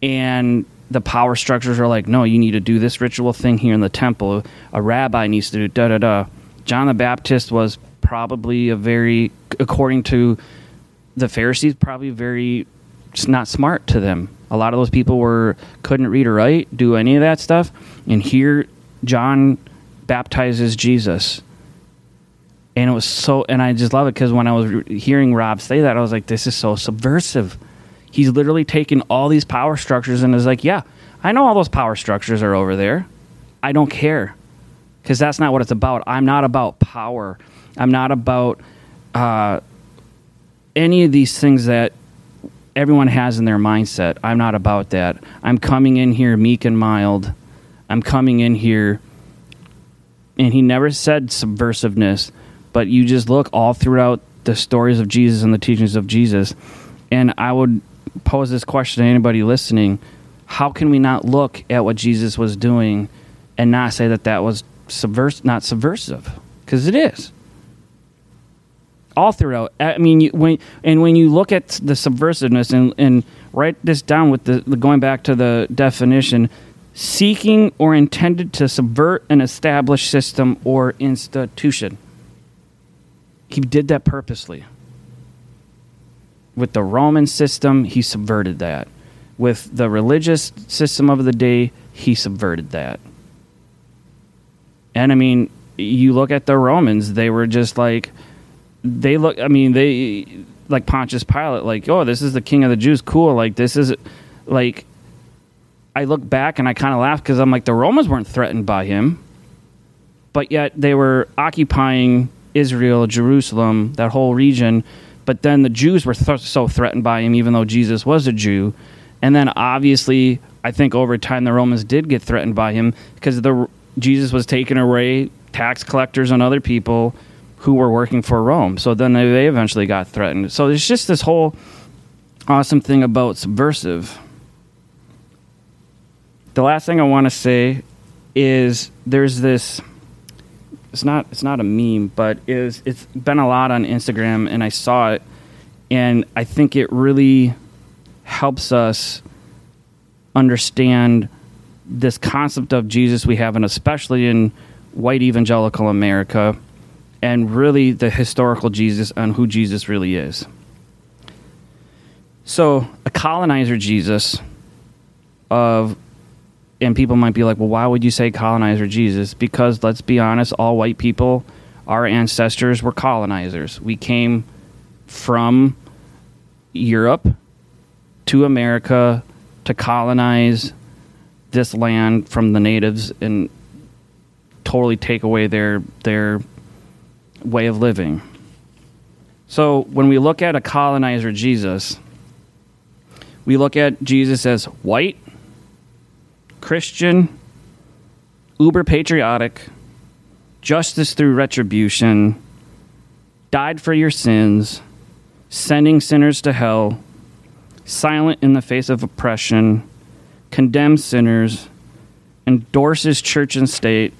and the power structures are like, no, you need to do this ritual thing here in the temple. A rabbi needs to do da da da. John the Baptist was probably a very, according to the Pharisees, probably very not smart to them. A lot of those people were couldn't read or write, do any of that stuff, and here John baptizes Jesus. And it was so, and I just love it because when I was hearing Rob say that, I was like, this is so subversive. He's literally taken all these power structures and is like, yeah, I know all those power structures are over there. I don't care because that's not what it's about. I'm not about power. I'm not about uh, any of these things that everyone has in their mindset. I'm not about that. I'm coming in here meek and mild. I'm coming in here, and he never said subversiveness, but you just look all throughout the stories of Jesus and the teachings of Jesus. And I would pose this question to anybody listening how can we not look at what Jesus was doing and not say that that was subvers- not subversive? Because it is all throughout. I mean, you, when and when you look at the subversiveness and, and write this down with the, the going back to the definition, seeking or intended to subvert an established system or institution. He did that purposely. With the Roman system, he subverted that. With the religious system of the day, he subverted that. And I mean, you look at the Romans, they were just like, they look. I mean, they like Pontius Pilate. Like, oh, this is the King of the Jews. Cool. Like, this is like. I look back and I kind of laugh because I'm like, the Romans weren't threatened by him, but yet they were occupying Israel, Jerusalem, that whole region. But then the Jews were th- so threatened by him, even though Jesus was a Jew. And then obviously, I think over time the Romans did get threatened by him because the Jesus was taking away tax collectors and other people who were working for Rome. So then they, they eventually got threatened. So there's just this whole awesome thing about subversive. The last thing I want to say is there's this it's not it's not a meme, but is it's been a lot on Instagram and I saw it and I think it really helps us understand this concept of Jesus we have and especially in white evangelical America and really the historical Jesus and who Jesus really is. So, a colonizer Jesus of and people might be like, "Well, why would you say colonizer Jesus?" Because let's be honest, all white people, our ancestors were colonizers. We came from Europe to America to colonize this land from the natives and totally take away their their way of living. So when we look at a colonizer Jesus, we look at Jesus as white, Christian, uber patriotic, justice through retribution, died for your sins, sending sinners to hell, silent in the face of oppression, condemns sinners, endorses church and state,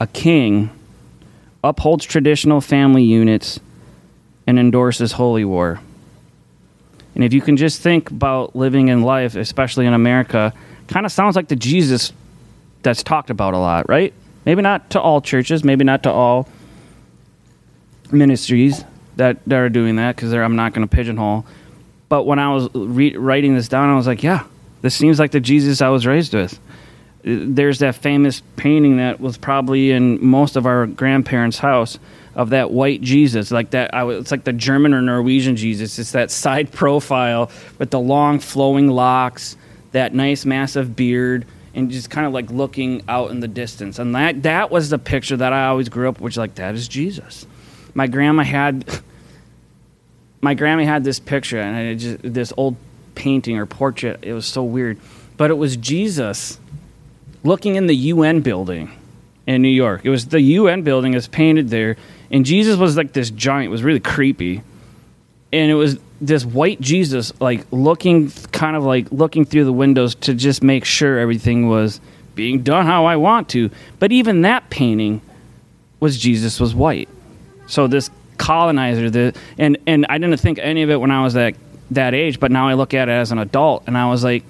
a king upholds traditional family units, and endorses holy war. And if you can just think about living in life, especially in America, kind of sounds like the Jesus that's talked about a lot, right? Maybe not to all churches, maybe not to all ministries that, that are doing that because I'm not going to pigeonhole. But when I was re- writing this down, I was like, yeah, this seems like the Jesus I was raised with. There's that famous painting that was probably in most of our grandparents' house of that white Jesus, like that. I was, it's like the German or Norwegian Jesus. It's that side *laughs* profile with the long flowing locks, that nice massive beard, and just kind of like looking out in the distance. And that that was the picture that I always grew up, which like that is Jesus. My grandma had *laughs* my grandma had this picture and it just this old painting or portrait. It was so weird, but it was Jesus looking in the UN building in New York. It was the UN building is painted there, and Jesus was like this giant. It was really creepy, and it was this white Jesus like looking, kind of like looking through the windows to just make sure everything was being done how I want to. But even that painting was Jesus was white. So this colonizer, the and and I didn't think any of it when I was that that age, but now I look at it as an adult, and I was like,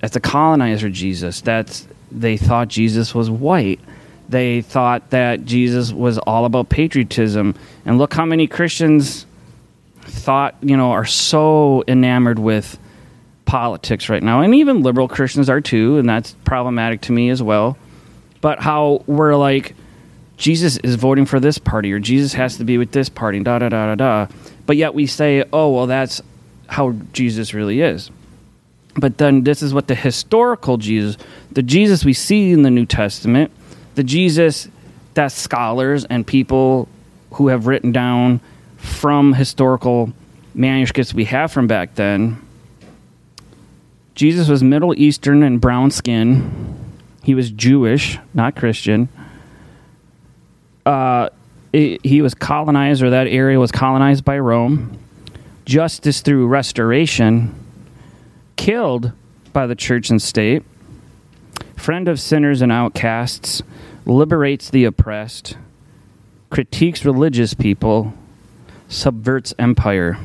that's a colonizer Jesus. That's they thought Jesus was white. They thought that Jesus was all about patriotism, and look how many Christians thought you know are so enamored with politics right now, and even liberal Christians are too, and that's problematic to me as well. But how we're like Jesus is voting for this party or Jesus has to be with this party, da da da da da. But yet we say, oh, well, that's how Jesus really is. But then this is what the historical Jesus, the Jesus we see in the New Testament, the Jesus that scholars and people who have written down from historical manuscripts we have from back then. Jesus was Middle Eastern and brown skin. He was Jewish, not Christian uh, it, he was colonized, or that area was colonized by Rome. Justice through restoration, killed by the church and state. Friend of sinners and outcasts, liberates the oppressed, critiques religious people, subverts empire.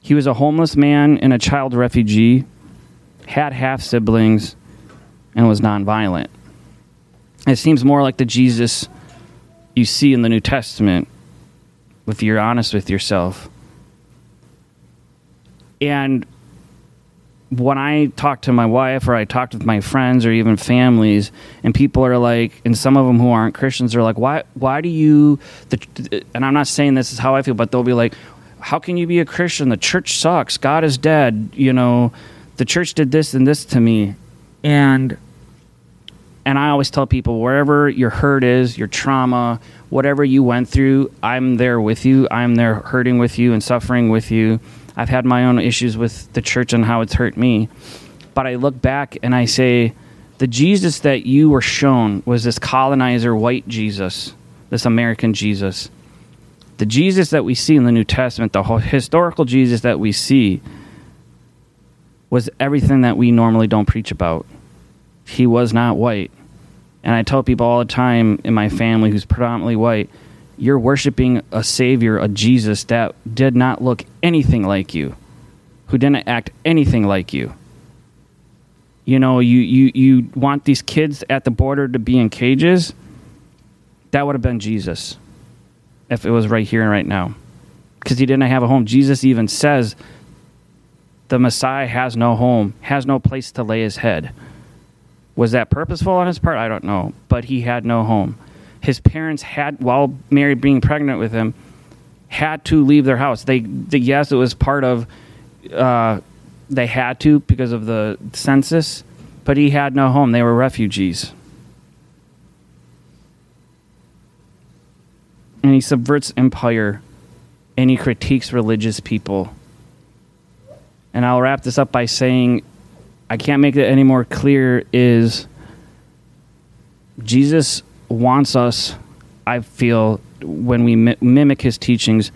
He was a homeless man and a child refugee, had half siblings, and was nonviolent. It seems more like the Jesus you see in the New Testament if you're honest with yourself. And when I talk to my wife or I talk with my friends or even families, and people are like, and some of them who aren't Christians are like, why, why do you, the, and I'm not saying this is how I feel, but they'll be like, how can you be a Christian? The church sucks. God is dead. You know, the church did this and this to me. And and I always tell people wherever your hurt is, your trauma, whatever you went through, I'm there with you. I'm there hurting with you and suffering with you. I've had my own issues with the church and how it's hurt me. But I look back and I say, the Jesus that you were shown was this colonizer white Jesus, this American Jesus. The Jesus that we see in the New Testament, the historical Jesus that we see, was everything that we normally don't preach about he was not white. And I tell people all the time in my family who's predominantly white, you're worshiping a savior, a Jesus that did not look anything like you, who didn't act anything like you. You know, you, you, you want these kids at the border to be in cages? That would have been Jesus if it was right here and right now. Because he didn't have a home. Jesus even says the Messiah has no home, has no place to lay his head. Was that purposeful on his part? I don't know. But he had no home. His parents had, while Mary being pregnant with him, had to leave their house. They, they yes, it was part of, uh, they had to because of the census, but he had no home. They were refugees. And he subverts empire and he critiques religious people. And I'll wrap this up by saying I can't make it any more clear is Jesus wants us, I feel, when we mi- mimic his teachings,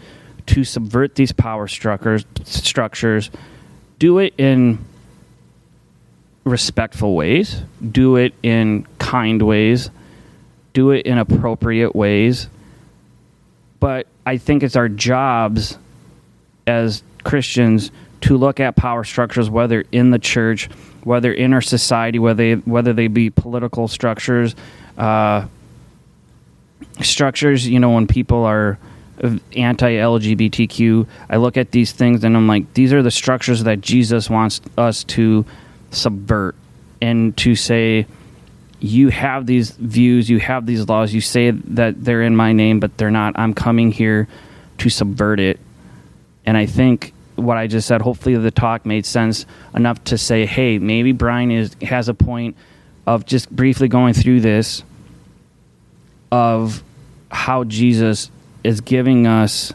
to subvert these power structures, structures, do it in respectful ways, do it in kind ways, do it in appropriate ways. But I think it's our jobs as Christians to look at power structures, whether in the church, whether in our society, whether they, whether they be political structures, uh, structures. You know, when people are anti-LGBTQ, I look at these things and I'm like, these are the structures that Jesus wants us to subvert and to say you have these views, you have these laws, you say that they're in my name, but they're not. I'm coming here to subvert it. And I think what I just said, hopefully the talk made sense enough to say, hey, maybe Brien is has a point of just briefly going through this of how Jesus is giving us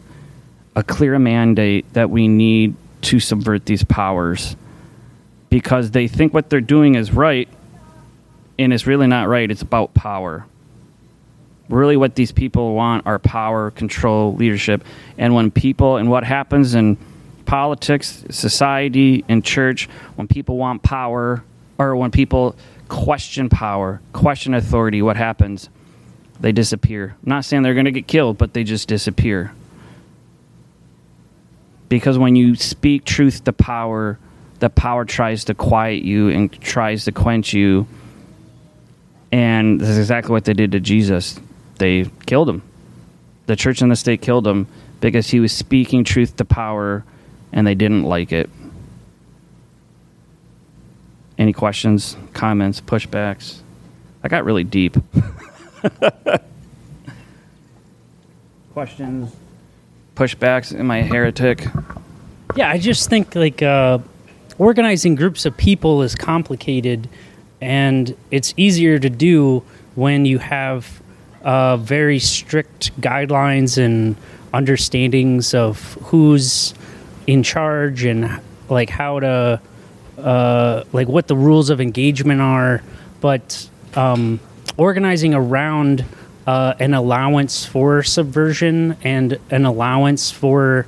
a clear mandate that we need to subvert these powers because they think what they're doing is right and it's really not right. It's about power. Really, what these people want are power, control, leadership. And when people, and what happens in politics, society, and church, when people want power, or when people question power, question authority, what happens? They disappear. I'm not saying they're going to get killed, but they just disappear. Because when you speak truth to power, the power tries to quiet you and tries to quench you and this is exactly what they did to Jesus. They killed him. The church and the state killed him because he was speaking truth to power and they didn't like it. Any questions, comments, pushbacks? I got really deep. *laughs* questions, pushbacks? Am I a heretic? Yeah, I just think like uh, organizing groups of people is complicated and it's easier to do when you have uh, very strict guidelines and understandings of who's in charge and like how to uh, like what the rules of engagement are but um, organizing around uh, an allowance for subversion and an allowance for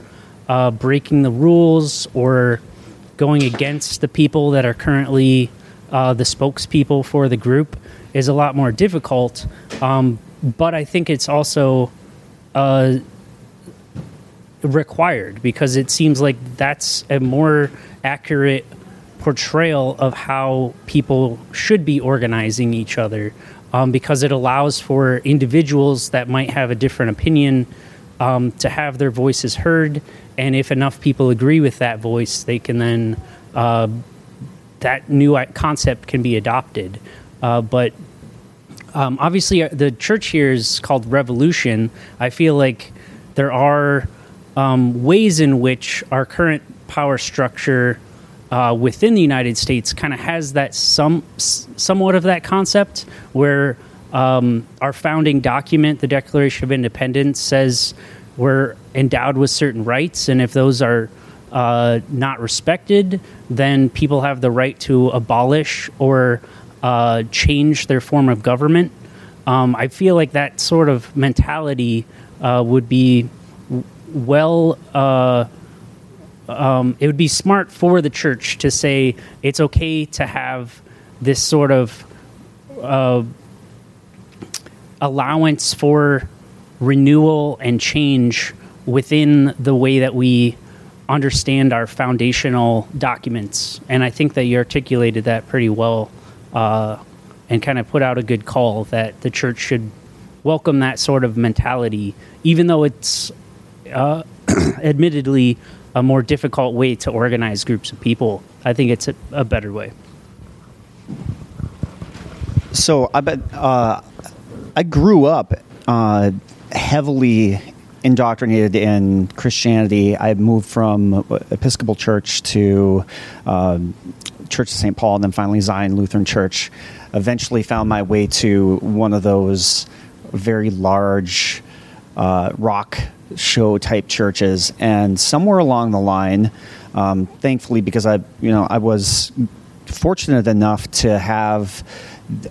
uh, breaking the rules or going against the people that are currently uh, the spokespeople for the group is a lot more difficult. Um, but I think it's also uh, required because it seems like that's a more accurate portrayal of how people should be organizing each other um, because it allows for individuals that might have a different opinion um, to have their voices heard. And if enough people agree with that voice, they can then uh, that new concept can be adopted. Uh, but um, obviously, uh, the church here is called Revolution. I feel like there are um, ways in which our current power structure uh, within the United States kind of has that some somewhat of that concept where um, our founding document, the Declaration of Independence, says we're endowed with certain rights, and if those are uh, not respected, then people have the right to abolish or uh, change their form of government. Um, I feel like that sort of mentality uh, would be well. Um, it would be smart for the church to say it's okay to have this sort of uh, allowance for renewal and change within the way that we understand our foundational documents. And I think that you articulated that pretty well uh, and kind of put out a good call that the church should welcome that sort of mentality, even though it's uh, *clears throat* admittedly a more difficult way to organize groups of people. I think it's a, a better way. So I bet uh, I grew up uh, heavily indoctrinated in Christianity. I moved from Episcopal Church to um, Church of St. Paul, and then finally Zion Lutheran Church. Eventually, found my way to one of those very large uh, rock show type churches, and somewhere along the line, um, thankfully, because I, you know, I was fortunate enough to have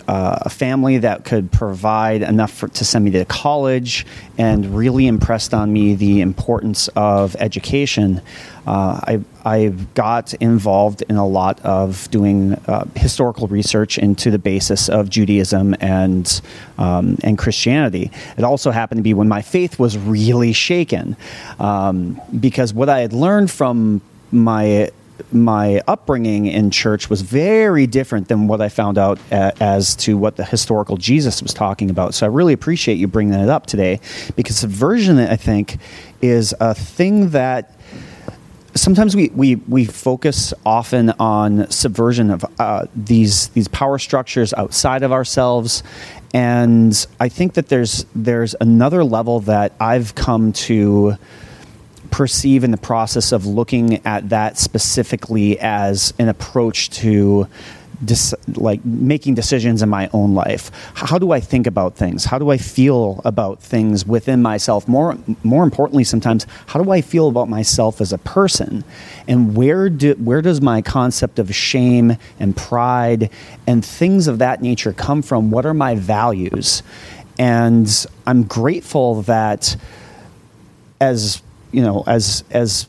uh, a family that could provide enough for, to send me to college and really impressed on me the importance of education. Uh, I, I got involved in a lot of doing uh, historical research into the basis of Judaism and um, and Christianity. It also happened to be when my faith was really shaken, um, because what I had learned from my my upbringing in church was very different than what I found out a, as to what the historical Jesus was talking about. So I really appreciate you bringing it up today because subversion, I think, is a thing that sometimes we, we, we focus often on subversion of uh, these these power structures outside of ourselves, and I think that there's there's another level that I've come to perceive in the process of looking at that specifically as an approach to dis- like making decisions in my own life. How do I think about things? How do I feel about things within myself? More more importantly, sometimes how do I feel about myself as a person? And where do where does my concept of shame and pride and things of that nature come from? What are my values? And I'm grateful that as you know, as as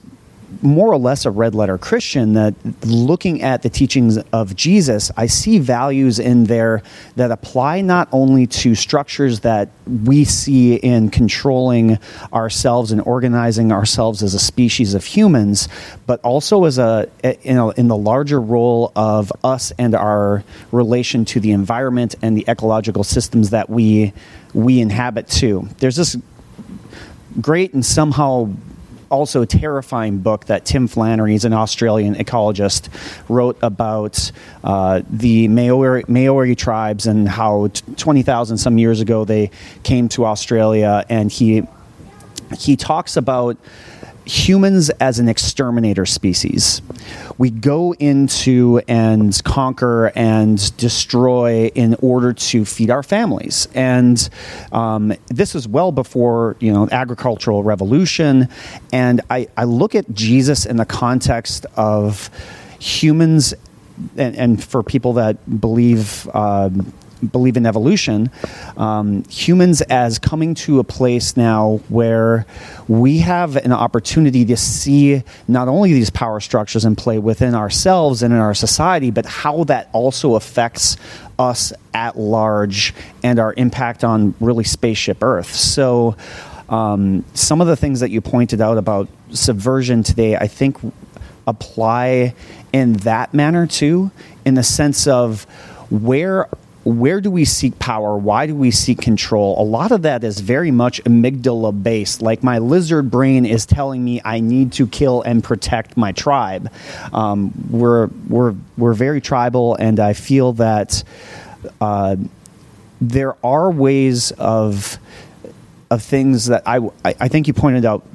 more or less a red letter Christian that looking at the teachings of Jesus, I see values in there that apply not only to structures that we see in controlling ourselves and organizing ourselves as a species of humans, but also as a in, a, in the larger role of us and our relation to the environment and the ecological systems that we we inhabit too. There's this great and somehow also a terrifying book that Tim Flannery, he's an Australian ecologist, wrote about uh, the Maori, Maori tribes and how t- 20,000 some years ago they came to Australia. And he, he talks about humans as an exterminator species. We go into and conquer and destroy in order to feed our families. And um, this is well before you know agricultural revolution. And I, I look at Jesus in the context of humans and, and, for people that believe um, believe in evolution, um, humans as coming to a place now where we have an opportunity to see not only these power structures in play within ourselves and in our society, but how that also affects us at large and our impact on really spaceship Earth. So, um, some of the things that you pointed out about subversion today, I think, apply in that manner too, in the sense of where where do we seek power? Why do we seek control? A lot of that is very much amygdala based. Like my lizard brain is telling me I need to kill and protect my tribe. Um, we're we're we're very tribal, and I feel that uh, there are ways of of things that I I think you pointed out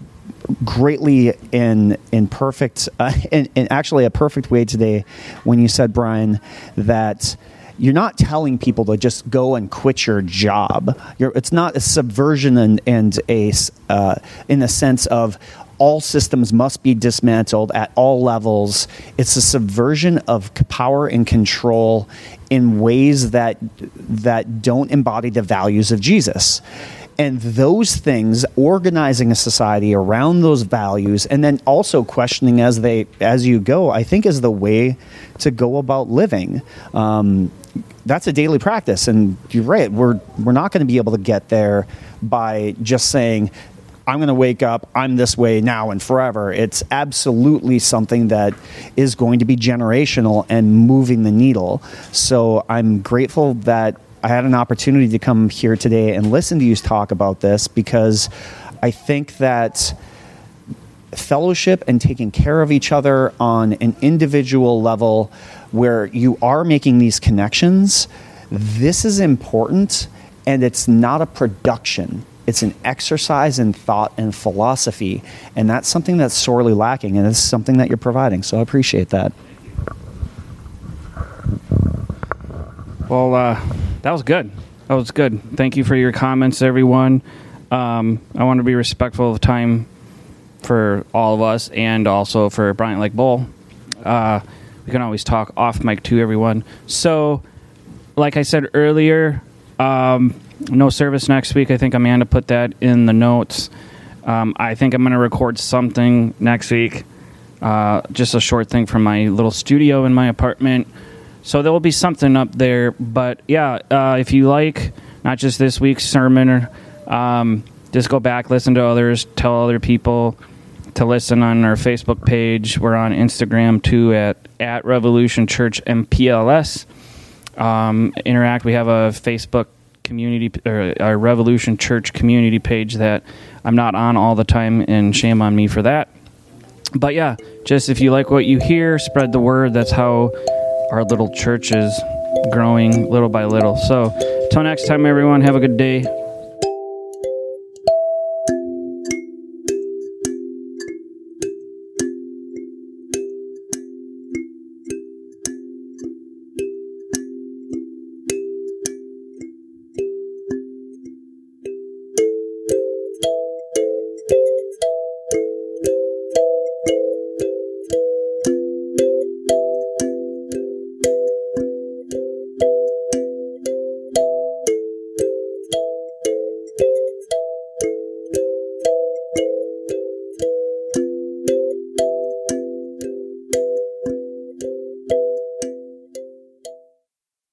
greatly in in perfect uh, in, in actually a perfect way today when you said Brien that you're not telling people to just go and quit your job. You're, it's not a subversion and, and a uh, in the sense of all systems must be dismantled at all levels. It's a subversion of power and control in ways that that don't embody the values of Jesus and those things organizing a society around those values and then also questioning as they as you go i think is the way to go about living um, that's a daily practice and you're right we're we're not going to be able to get there by just saying I'm going to wake up, I'm this way now and forever. It's absolutely something that is going to be generational and moving the needle. So I'm grateful that I had an opportunity to come here today and listen to you talk about this because I think that fellowship and taking care of each other on an individual level where you are making these connections, this is important and it's not a production. It's an exercise in thought and philosophy, and that's something that's sorely lacking, and it's something that you're providing. So I appreciate that. Well, uh, that was good. That was good. Thank you for your comments, everyone. Um, I want to be respectful of time for all of us and also for Bryant Lake Bowl. Uh, we can always talk off mic to everyone. So, like I said earlier, um, no service next week. I think Amanda put that in the notes. Um, I think I'm going to record something next week. Uh, just a short thing from my little studio in my apartment. So there will be something up there. But yeah, uh, if you like not just this week's sermon, um, just go back, listen to others, tell other people, to listen on our Facebook page. We're on Instagram too at at Revolution Church MPLS. Um, interact. We have a Facebook community or our Revolution Church community page that I'm not on all the time, and shame on me for that. But yeah, just if you like what you hear, spread the word. That's how our little church is growing little by little. So, till next time, everyone, have a good day.